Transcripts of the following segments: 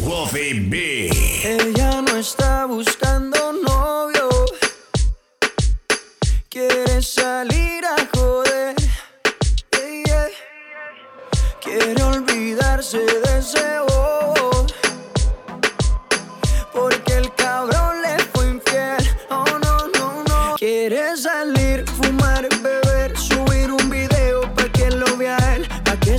Wolfie B. Ella no está buscando novio. Quiere salir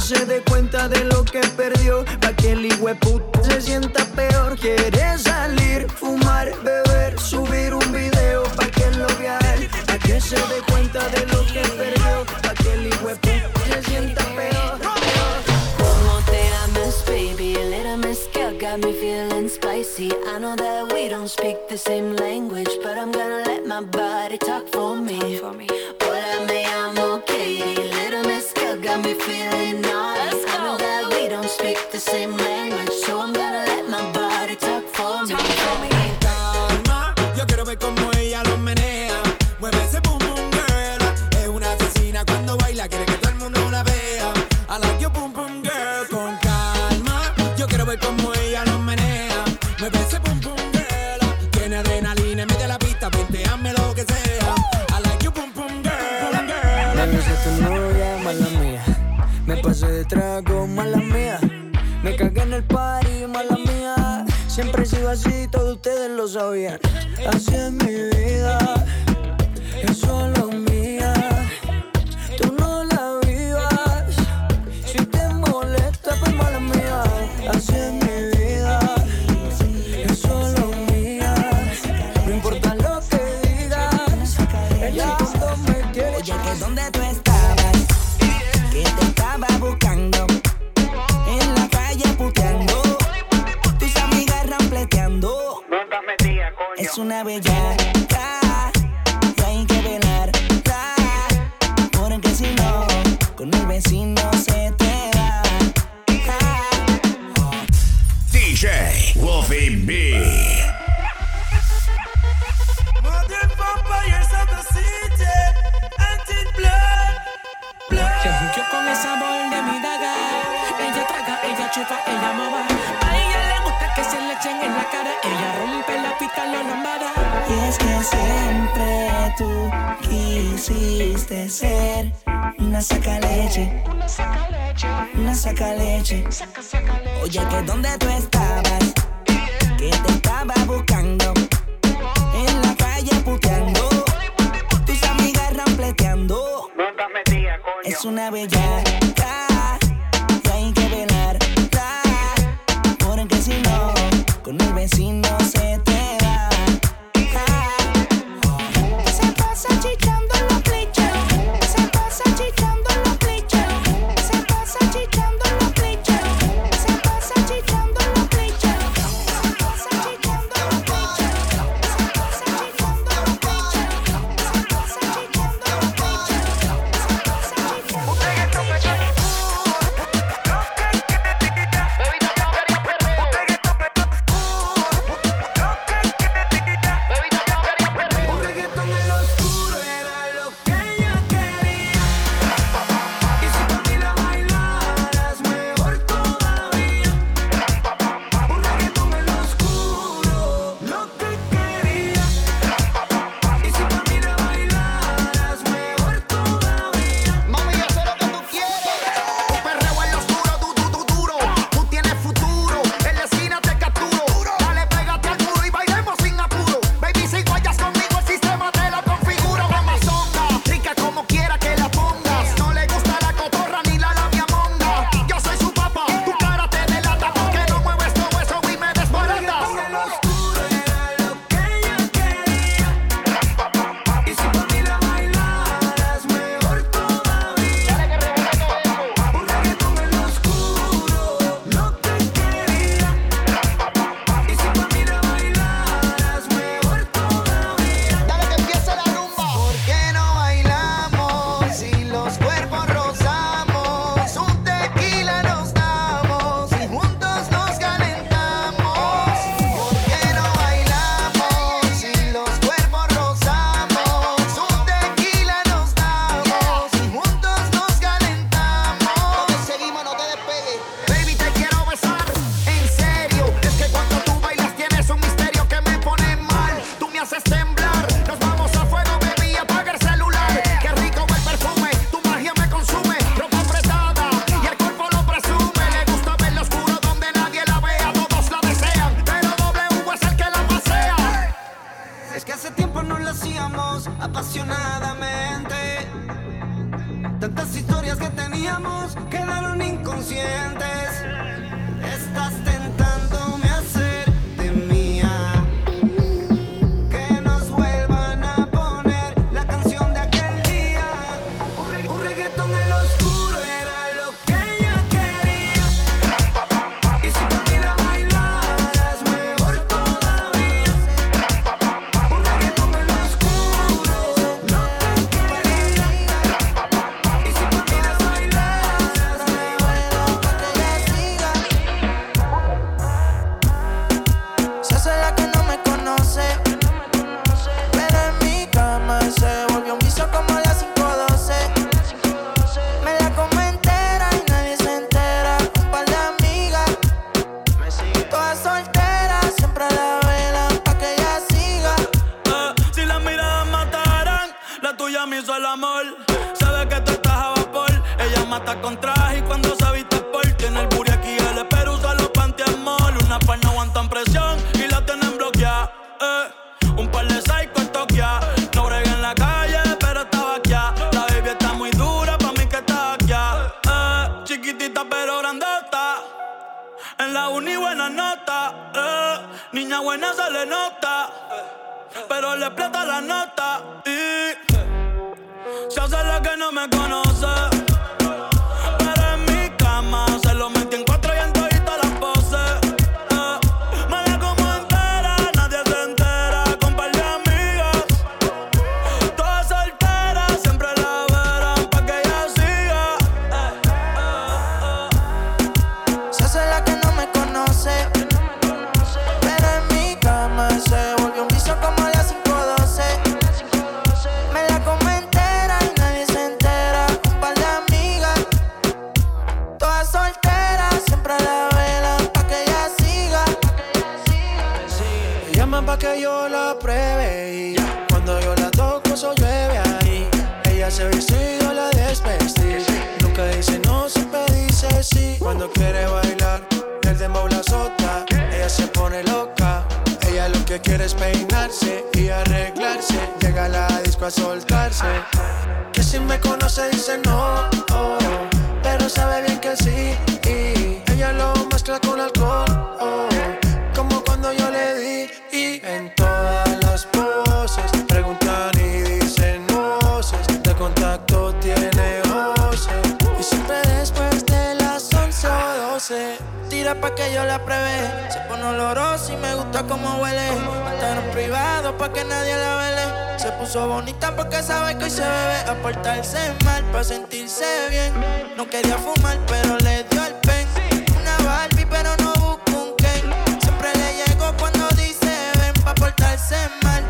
se dé cuenta de lo que perdió. Pa' que el puta se sienta peor. Quiere salir, fumar, beber, subir un video pa' que lo vea él. Pa' que se dé cuenta de lo que perdió. Pa' que el puta se sienta peor. Como te amas, baby, a little mezcal got me feeling spicy. I know that we don't speak the same language, but I'm gonna let my body talk for me. Hola, me llamo Katie. Little mezcal got me feeling the same language, so así, todos ustedes lo sabían. Vecino se te va. DJ Wolfie B. Se junció con el sabor de mi daga. Ella traga, ella chupa, ella mama. A ella le gusta que se le echen en la cara. Ella rompe la pista, la lambada. Y es que siempre tú quisiste ser una saca leche, una saca leche. Oye, que dónde tú estabas, que te estaba buscando, en la calle puteando, tus amigas rampleteando. Es una bellaca, y hay que velar, porque si no, con el vecino se buena se le nota, pero le plata la nota y se hace la que no me conoce. soltarse. Que si me conoce dice no, oh, pero sabe bien que sí. puso bonita porque sabe que hoy se bebe a portarse mal para sentirse bien. No quería fumar, pero le dio el pen. Una Barbie, pero no busca un Ken. Siempre le llegó cuando dice ven pa portarse mal.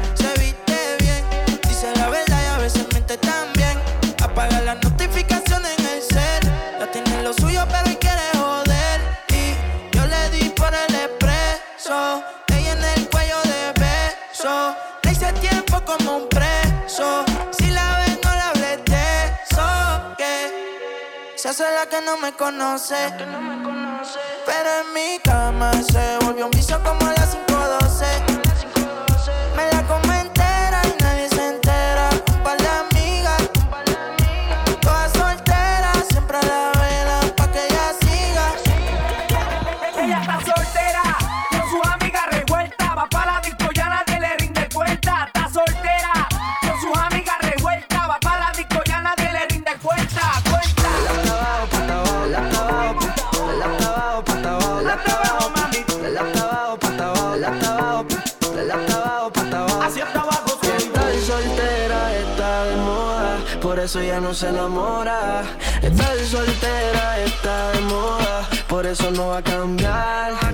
soy la que no me conoce. Pero en mi cama se volvió un vicio como eso no se enamora. Estar soltera está de moda, por eso no va a cambiar.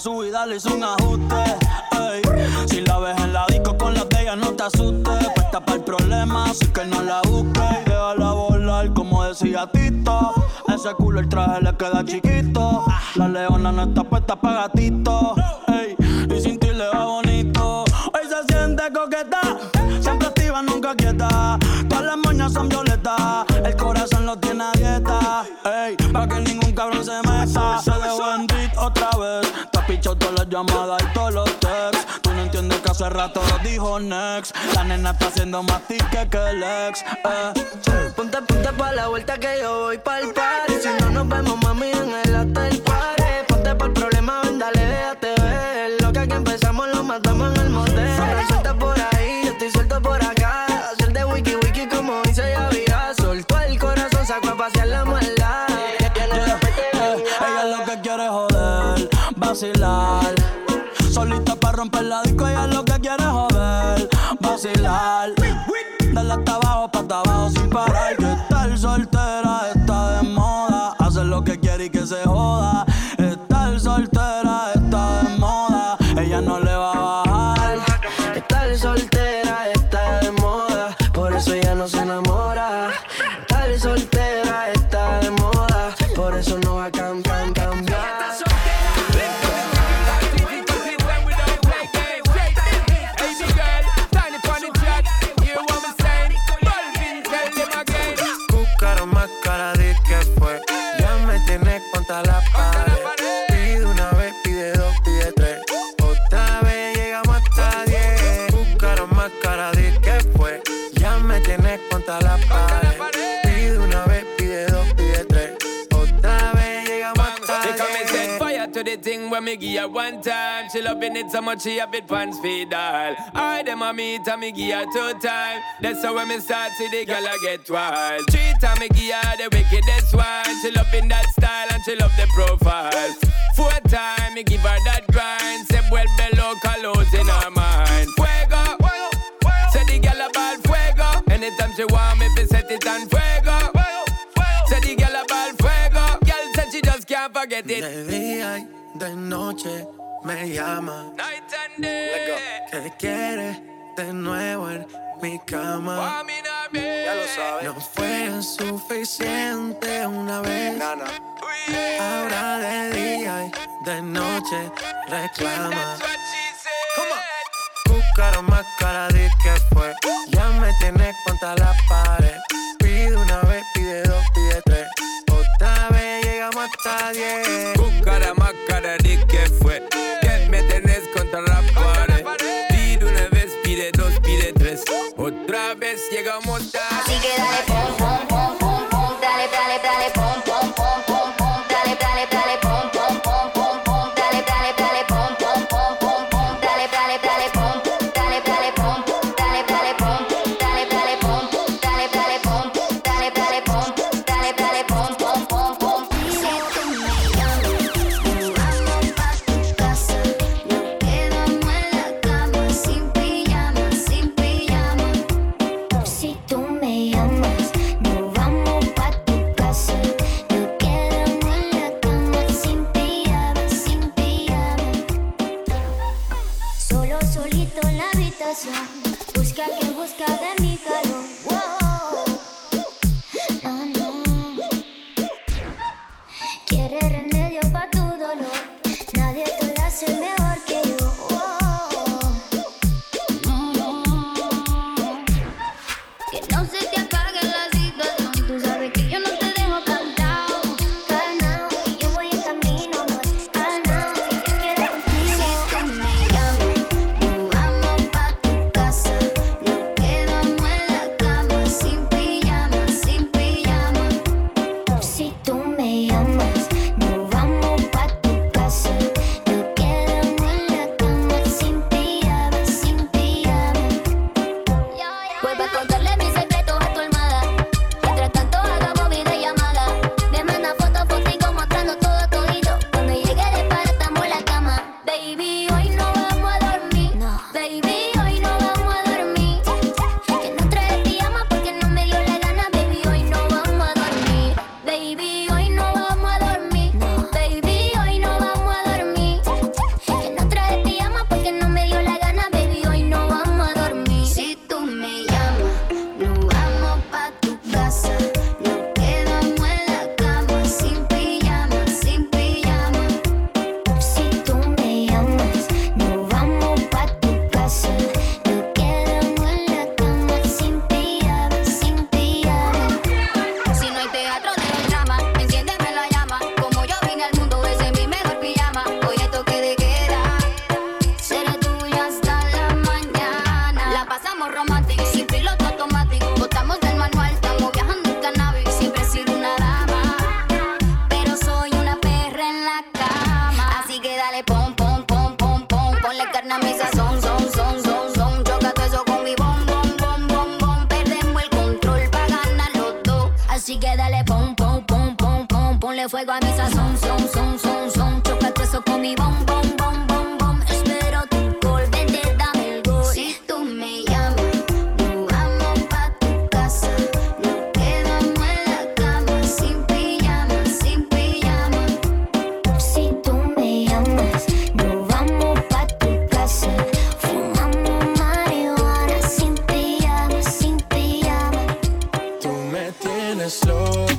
a su vida le hizo un ajuste. Ey. Si la ves en la disco con las de no te asustes. Puesta para el problema, así que no la busques. Déjala volar, como decía Tito. Ese culo el traje le queda chiquito. La leona no está puesta para gatito. Y sin ti le va bonito. Hoy se siente coqueta, siempre activa, nunca quieta. Todas las moñas son violetas, el corazón lo tiene a dieta. Ey, para que ningún cabrón se meta llamadas y todos los texts. Tú no entiendes que hace rato lo dijo next. La nena está haciendo más tique que el ex. Eh. Ponte, ponte pa' la vuelta que yo voy pa' el party. Si no nos vemos, mami, en el hotel party. Ponte pa' el problema, ven, dale, déjate ver. Lo que aquí empezamos lo matamos en el motel. Suelta por ahí, yo estoy suelto por acá. Hacer de wiki wiki como dice Yavira. Soltó el corazón, sacó a pasear la maldad. Ella lo que quiere joder, vacilar vacilar. Dale hasta abajo, pa' abajo sin parar. Que estar soltera está de moda. Hacer lo que quiere y que se joda. One time. She loving it so much she have it pants feed all. I them a meet and me give her two time. That's how when me start see the girl I get wild. Three time me give her the wickedest one. She loving that style and she love the profile. Four time me give her that grind. Say well below colors in her mind. Fuego. Say the girl about fuego. Anytime she want me, be set it on fuego. Say the girl about fuego. Girl said she just can't forget it. De noche me llama. Night and day. ¿Qué quieres de nuevo en mi cama? Ya lo sabes. No fue suficiente una vez. Ahora de día y de noche reclama. Buscaron más cara de que fue. Ya me tienes contra la pared. Pide una vez, pide dos, pide tres. Otra vez llegamos hasta diez. Buscara cara de que fue. Que me tenés contra la pared. Pide una vez, pide dos, pide tres. Otra vez llegamos tarde. Así que dale pom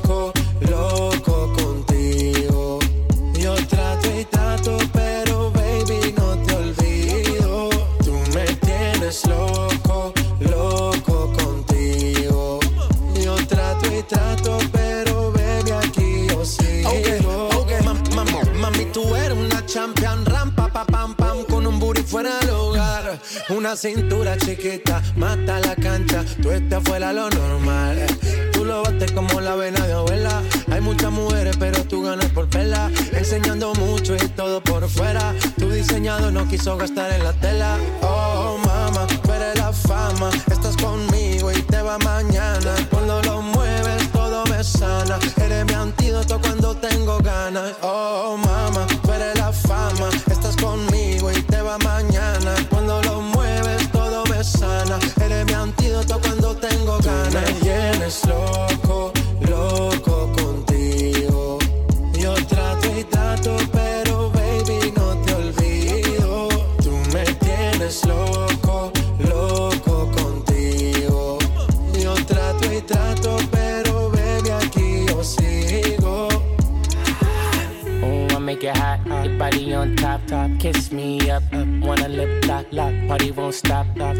loco, loco contigo. Yo trato y trato, pero baby no te olvido. Tú me tienes loco, loco contigo. Yo trato y trato, pero baby aquí yo sigo. Ok, ok, mam- mam- mami, tú eres una champion, rampa, pa, pam, pam, con un booty fuera del hogar. Una cintura chiquita, mata la cancha, tú estás fuera lo normal. Lo bates como la vena de abuela. Hay muchas mujeres, pero tú ganas por pela. Enseñando mucho y todo por fuera. Tu diseñado no quiso gastar en la tela. Oh, mama, tú la fama. Estás conmigo y te va mañana. Cuando lo mueves, todo me sana. Eres mi antídoto cuando tengo ganas. Oh, mama, tú la fama. Estás conmigo y te va mañana. Me sana. Eres mi antídoto cuando tengo ganas. Me tienes loco, loco contigo. Yo trato y trato, pero baby, no te olvido. Tú me tienes loco, loco contigo. Yo trato y trato, pero baby, aquí yo sigo. Oh, I make it hot. Your body on top, top. Kiss me up, up. Wanna lip lock, lock. Party won't stop, stop.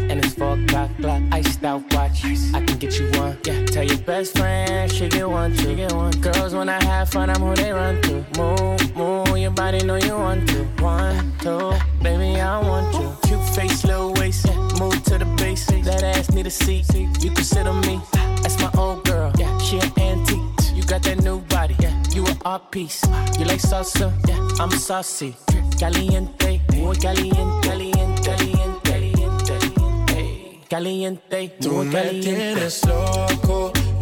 Best friend she get one, she get one. Girls when I have fun, I'm who they run to. Move, move. Your body know you want to. One, two, baby, I want you. Cute face, little waist. Move to the base. That ass need a seat. You can sit on me. That's my old girl. Yeah, she an antique. You got that new body, yeah. You an art piece. You like salsa, yeah. I'm saucy. Caliente, muy caliente, caliente, caliente, caliente, Tú me tienes loco,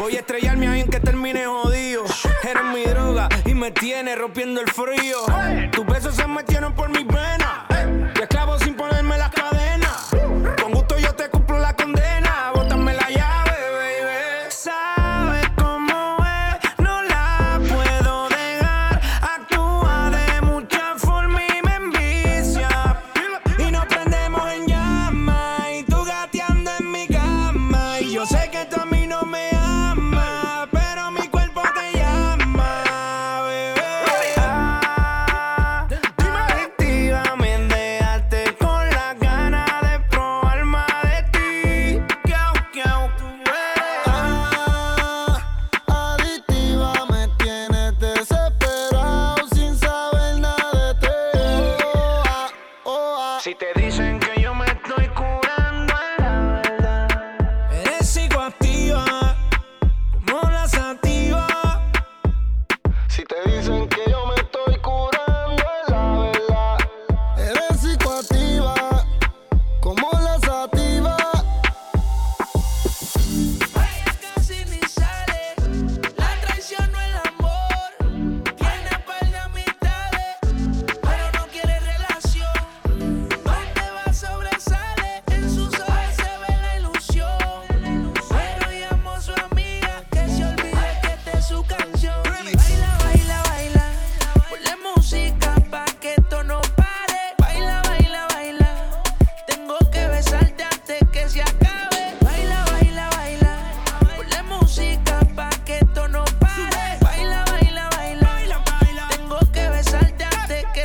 Voy a estrellarme ahí en que termine jodido. Eres mi droga y me tiene rompiendo el frío. Tus besos se metieron por mis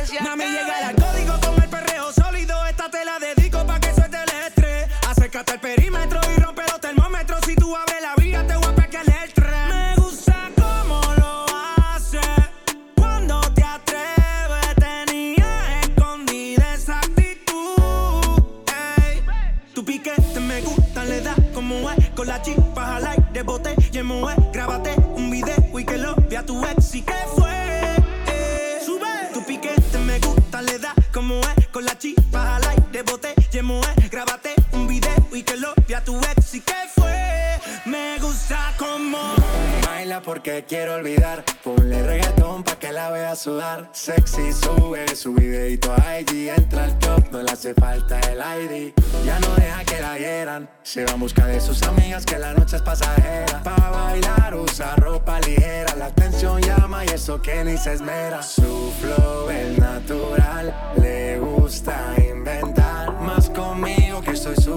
que. Mami,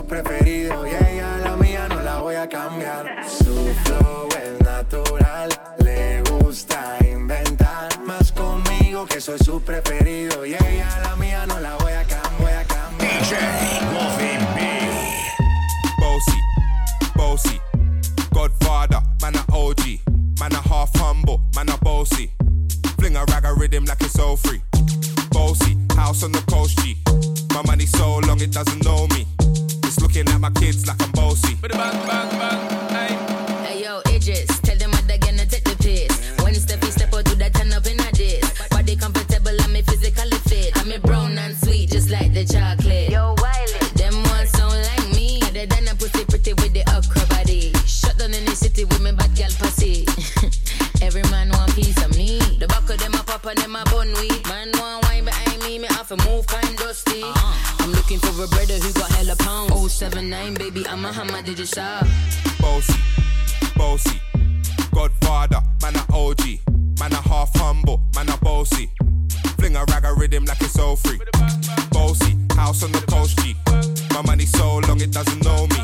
que soy su preferido. Y ella la mía no la voy a cambiar. Su flow es natural. Le gusta inventar. Más conmigo que soy su preferido. Y ella la mía no la voy a cambiar. Voy a cambiar. DJ Wolfie B. Bossy, bossy. Godfather, man a OG. Man a half humble, man a bossy. Fling a rag a rhythm like it's all free. Bossy, house on the coast G. My money so long it doesn't know me. It's looking at my kids like I'm bossy. Bang, bang, bang, hey. Hey yo, Idris, tell them what they're gonna take the piss. When Steffi step out to that turn up in a diss. Body comfortable, I'm me physically fit. I'm a brown and sweet, just like the chocolate. I'm looking for a brother who got hella pounds. 079, baby, I'm a hammer, did you shop? Bossy, bossy. Godfather, man a OG. Man a half humble, man a bossy. Fling a rag a rhythm like it's all free. Bossy, house on the coast G. My money so long it doesn't know me.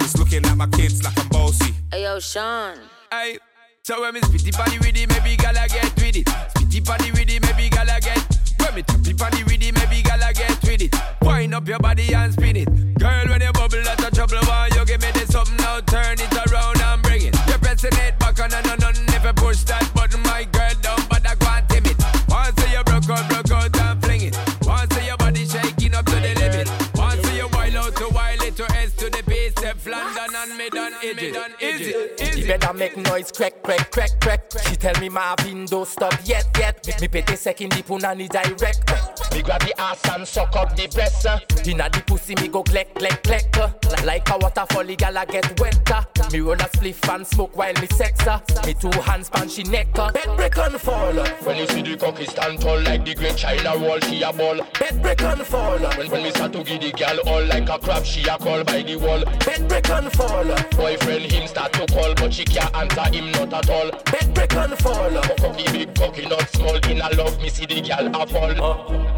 It's looking at my kids like I'm bossy. Hey yo, Sean. Aye. So when me spitty body with it, maybe gala get with it. Spitty body with it, maybe gala get. When me tappy body with it, maybe gala get with it. Wind up your body and spin it. Girl, when you bubble, that's a trouble. Why you give me this something now? Turn it around and bring it. You're pressing it back on and on and never push that button, my girl down, but I can't tame it. Once you broke out, broke out and fling it. Once your body shaking up to the limit. Once you wild out to wild it to S to the base, step London and mid on edges. Is it? Is it? Better make noise, crack, crack, crack, crack. She tell me Marvin don't stop yet, yet. Me pete second the punani direct. Me grab the ass and suck up the breast. uh. Inna the pussy me go click, click, click. uh. Like a waterfall, the gala get wet. uh. Me roll a spliff and smoke while me sex. uh. Me two hands pan she neck. Bed break and fall. When you see the cocky stand tall like the great China wall, she a ball. Bed break and fall. When, when me start to give the girl all like a crab, she a call by the wall. Bed break and fall. Boyfriend him start to call, but she can't answer him not at all. Bed break and fall. Cocky big, cocky not small. In a love, me see the girl a fall.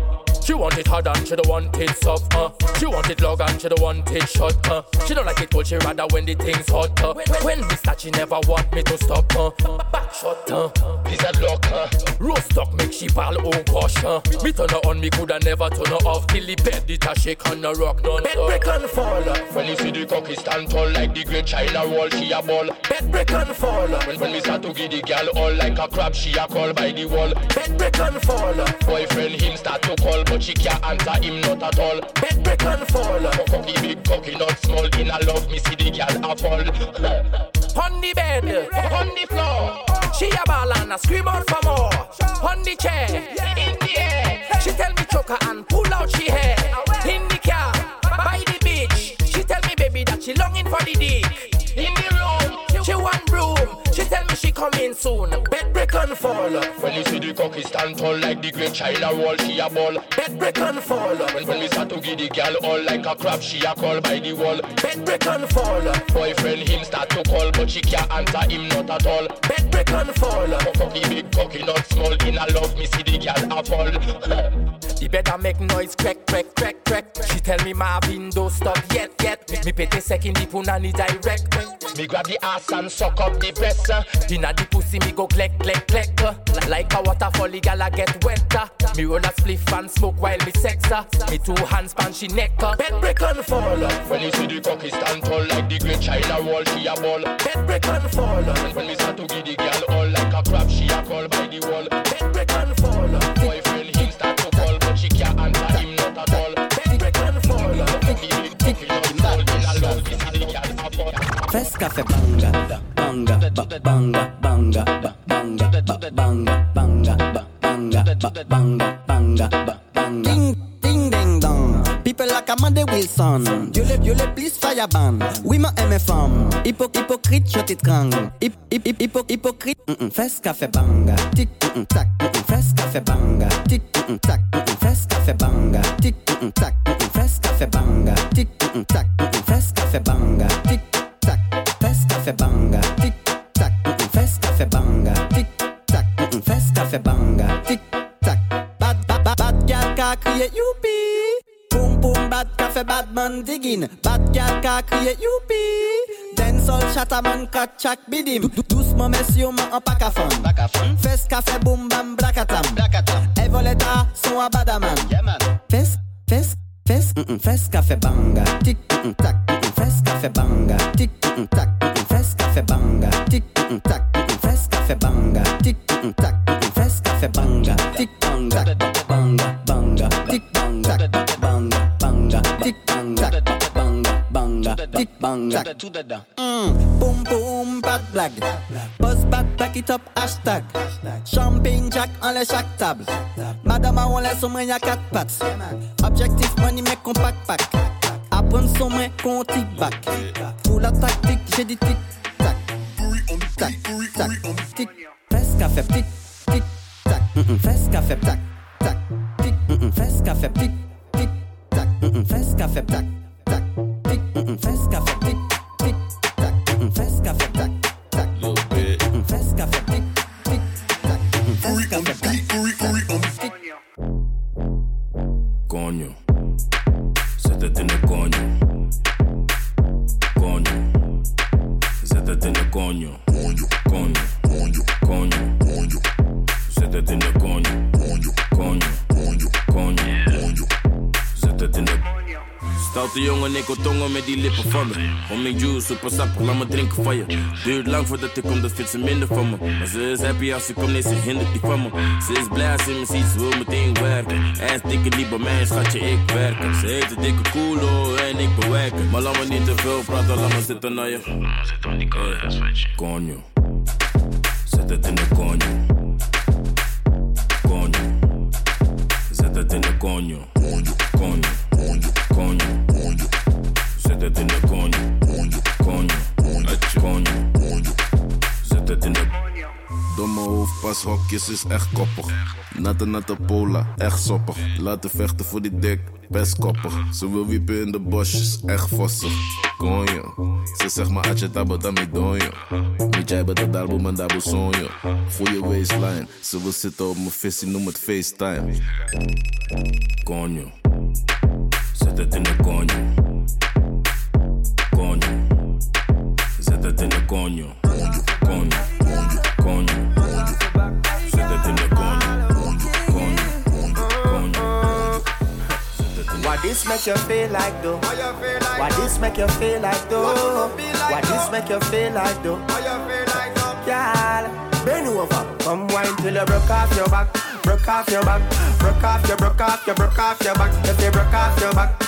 She want it hard and she don't want it soft, uh. She want it long and she don't want it short, uh. She don't like it cold, she rather when the thing's hot, uh. When we start, she never want me to stop, uh. Back shot, uh. Please a lock, uh. Roast duck make she ball, oh gosh, uh. Me turn her on, me coulda never turn her off till the bed it a shake and a rock none. Bed break and fall, uh. When you see the cocky stand tall like the great China wall, she a ball. Bed break and fall, uh. When, when we start to give the girl all like a crab, she a call by the wall. Bed break and fall, uh. Boyfriend him start to call, but she can't answer him not at all. Bed break and fall. Cocky big, cocky not small. In a love, me see the girl a fall. On the bed, on the floor. She a ball and a scream out for more. On the chair, in the air. She tell me choke her and pull out she hair. In the car, by the beach. She tell me baby that she longing for the dick. In the room, she want broom. She tell me she coming soon. And fall. When you see the cocky stand tall like the great China wall, she a ball. Bed break and fall. When, when we start to give the girl all like a crab, she a call by the wall. Bed break and fall. Boyfriend him start to call, but she can't answer him not at all. Bed break and fall. Cocky big cocky not small. In a love me see the girl a fall. The bed a make noise crack, crack, crack, crack. She tell me my window stop yet, yet. Me, pay the second the punani direct. Me grab the ass and suck up the breast. uh. Inna the pussy me go click, click, click. uh. Like a waterfall, the gal a get wetter. Me roll a spliff and smoke while me sex her. Me two hands pan she neck. Uh. Bed break and fall. Uh. When you see the cocky stand tall like the great China wall, she a ball. Bed break and fall. When, we start to give the girl all like a crab, she a call by the wall. Bed break and fall. Fes café banga, banga, ba- banga, banga, ba- banga, ba- banga, banga, ba- banga, ba- banga, banga, ba- banga. Ding, ding, ding, dong. People like Amanda Wilson. Dieu le, Dieu le plus fireban. Oui, ma aime femme. Hypo, hypocrite, je t'étrangle. Hip, hip, hip, hypo, hypocrite. Mm -mm. Fes café banga. Tic, mm tac. Fes café banga. Tic, tac. Fes café banga. Tic, tac. Fes café banga. Tic, tac. Mm Café banga. Tic, tac. Mm -mm. Fes café banga. Tic, tac. Mm -mm. Fes café banga. Tic, tac. Bad, bad, bad, bad gal ka crier youpi. Boom, boom, bad café, bad man digging. Bad gal ka crier youpi. Dancehall chataman kat chak bidim. Dou- dou- Doucement messieurs, man en pack à fond. Fes café, boom, bam, blakatam. Et voleta, son à badaman. Fes, fes, fes, mm -mm, fes café banga. Tic, mm -mm, tac, mm -mm, fes café banga. Tic, tac, tac, mm -mm, fes café banga. Tic, tac, mm -mm, fes café banga. Tic, banga, banga, banga. Tic, banga, banga, banga. Tic, banga, banga, banga. Tic, banga. Mm, boom, boom, bad blague. Buzz back, back it up, hashtag. Champagne jack en les chaque table. Madame, on laisse au moins y'a quatre pattes. Objectif money, mec, qu'on pack pack. Apprendre son main, qu'on tic back. Pour la tactique, j'ai dit tic tac. Tac, tac, tic. Fes café, tic, tic, tac. Mm, mm, Fes café, tac, tac. Tic, mm, mm, fes café, tic, tic, tac. Mm, mm, Fes café, tac, tac. Tic, mm, mm, fes café, tic, tic, tac. Mm, mm, Fes café, Stoute jongen, ik wil tongen met die lippen van me. Om mijn juice, super sappig, laat me drinken van je. Duurt lang voordat ik kom, dat vindt ze minder van me. Maar ze is happy als ze komt, nee, ze hindert niet van me. Ze is blij als ze me ziet, ze wil meteen werken. En dikke niet bij mij, schatje, ik werken. Ze heeft een dikke koelo en ik bewerken. Maar laat me niet te veel praten, laat me zitten naar je. Zit op die Coño. Zet het in de coño. Coño. Zet het in de. Coño, coño, coño, coño. Zet het in de. Coño, coño, coño, coño. Zet het in de Domme hoofdpashokjes is echt koppig. Natte natte pola, echt soppig. Laten vechten voor die dik, best koppig. Ze wil wiepen in de bosjes, echt vossig. Konjo, ze zegt maar atje tabo dami donjo. Niet jij bent de darbo man dabo sonjo. Goeie waistline, ze wil zitten op mijn visie, noem het FaceTime. coño. Zet het in de coño. Zet het in coño. Coño, coño, coño. Zet het coño. Coño, coño, coño. Why this make you feel like though? Why this make you feel like though? Why this make you feel like though? Girl, bend over, come wine till you broke off your back, broke off your back, broke off your, broke off your, broke off your back. If you broke off your back,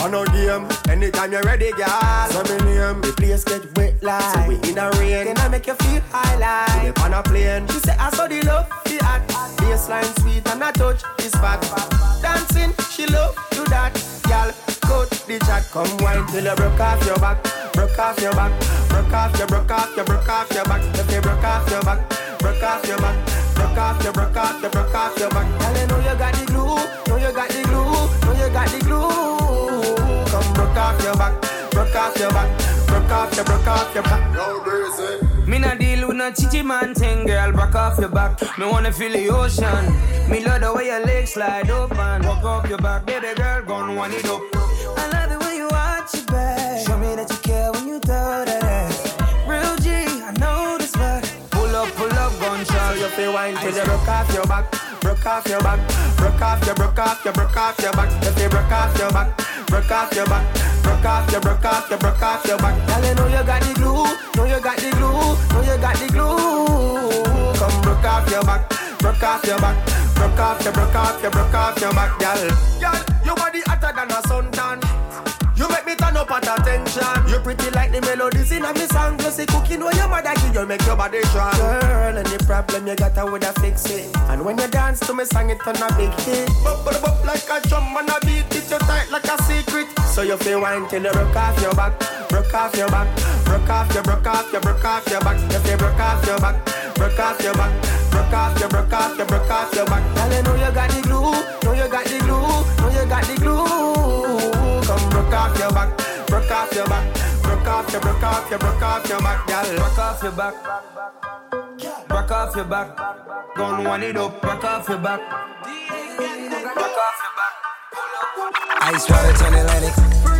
On a game, anytime you're ready, girl. Say me name, the place get wet like. So we in a rain, then I make you feel high like. We on a plane, she say I saw the love, the hot. Baseline sweet and I touch is fat. Dancing, she love do that, girl. Cut the chat, come wine till you broke off your back, broke off your back, broke off your, broke off your, broke off your back. If you broke off your back, broke off your back, broke off your, broke off your, broke off your back. Girl, you know you got the glue, know you got the glue, know you got the glue. Come broke off your back, broke off your back, broke off your, broke off your back. No breezy. Me not deal with no chichi man thing, girl. Back off your back. Me wanna feel the ocean. Me love the way your legs slide open. Walk off your back, baby girl, gon' wind it up. I love the way you watch your back. Show me that you care when you throw that ass. Real G, I know this but Pull up, pull up, gun shot. You feel wine till you broke off your back, broke off your back, broke off your, broke off your, broke off your back. If you broke off your back, broke off your back, broke off your, broke off your, broke off your back. Girl, you know you got the glue, know you got the glue, know you got the glue. Come broke off your back, broke off your back, broke off your, broke off your, broke off your back, girl. Girl, your body hotter than a suntan. You make me turn up at attention. You pretty like the melodies in a me song. Plus the cooking when your mother give you make your body strong. Girl, any problem you got, I woulda fix it. And when you dance to me song, it turn a big hit. Bop, bop, bop like a drum and a beat it you tight like a secret. So you feel wine till you broke off your back, broke off your back, broke off your, broke off your, broke off your back. You broke off your back, broke off your back, broke off your, broke off your, broke off your back. Girl, you know you got the glue, know you got the glue, know you got the glue. Off your back, broke off your back, broke off your, broke off your, broke off your back, girl. Broke off your back. Broke off your back. Gon' wind it up. Broke off your back. Broke off your back. Ice water turn Atlantic.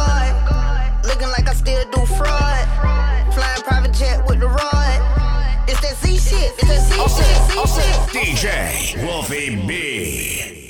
Looking like I still do fraud. Flying private jet with the rod. It's that Z shit. It's that Z shit. Z shit. DJ Wolfi B.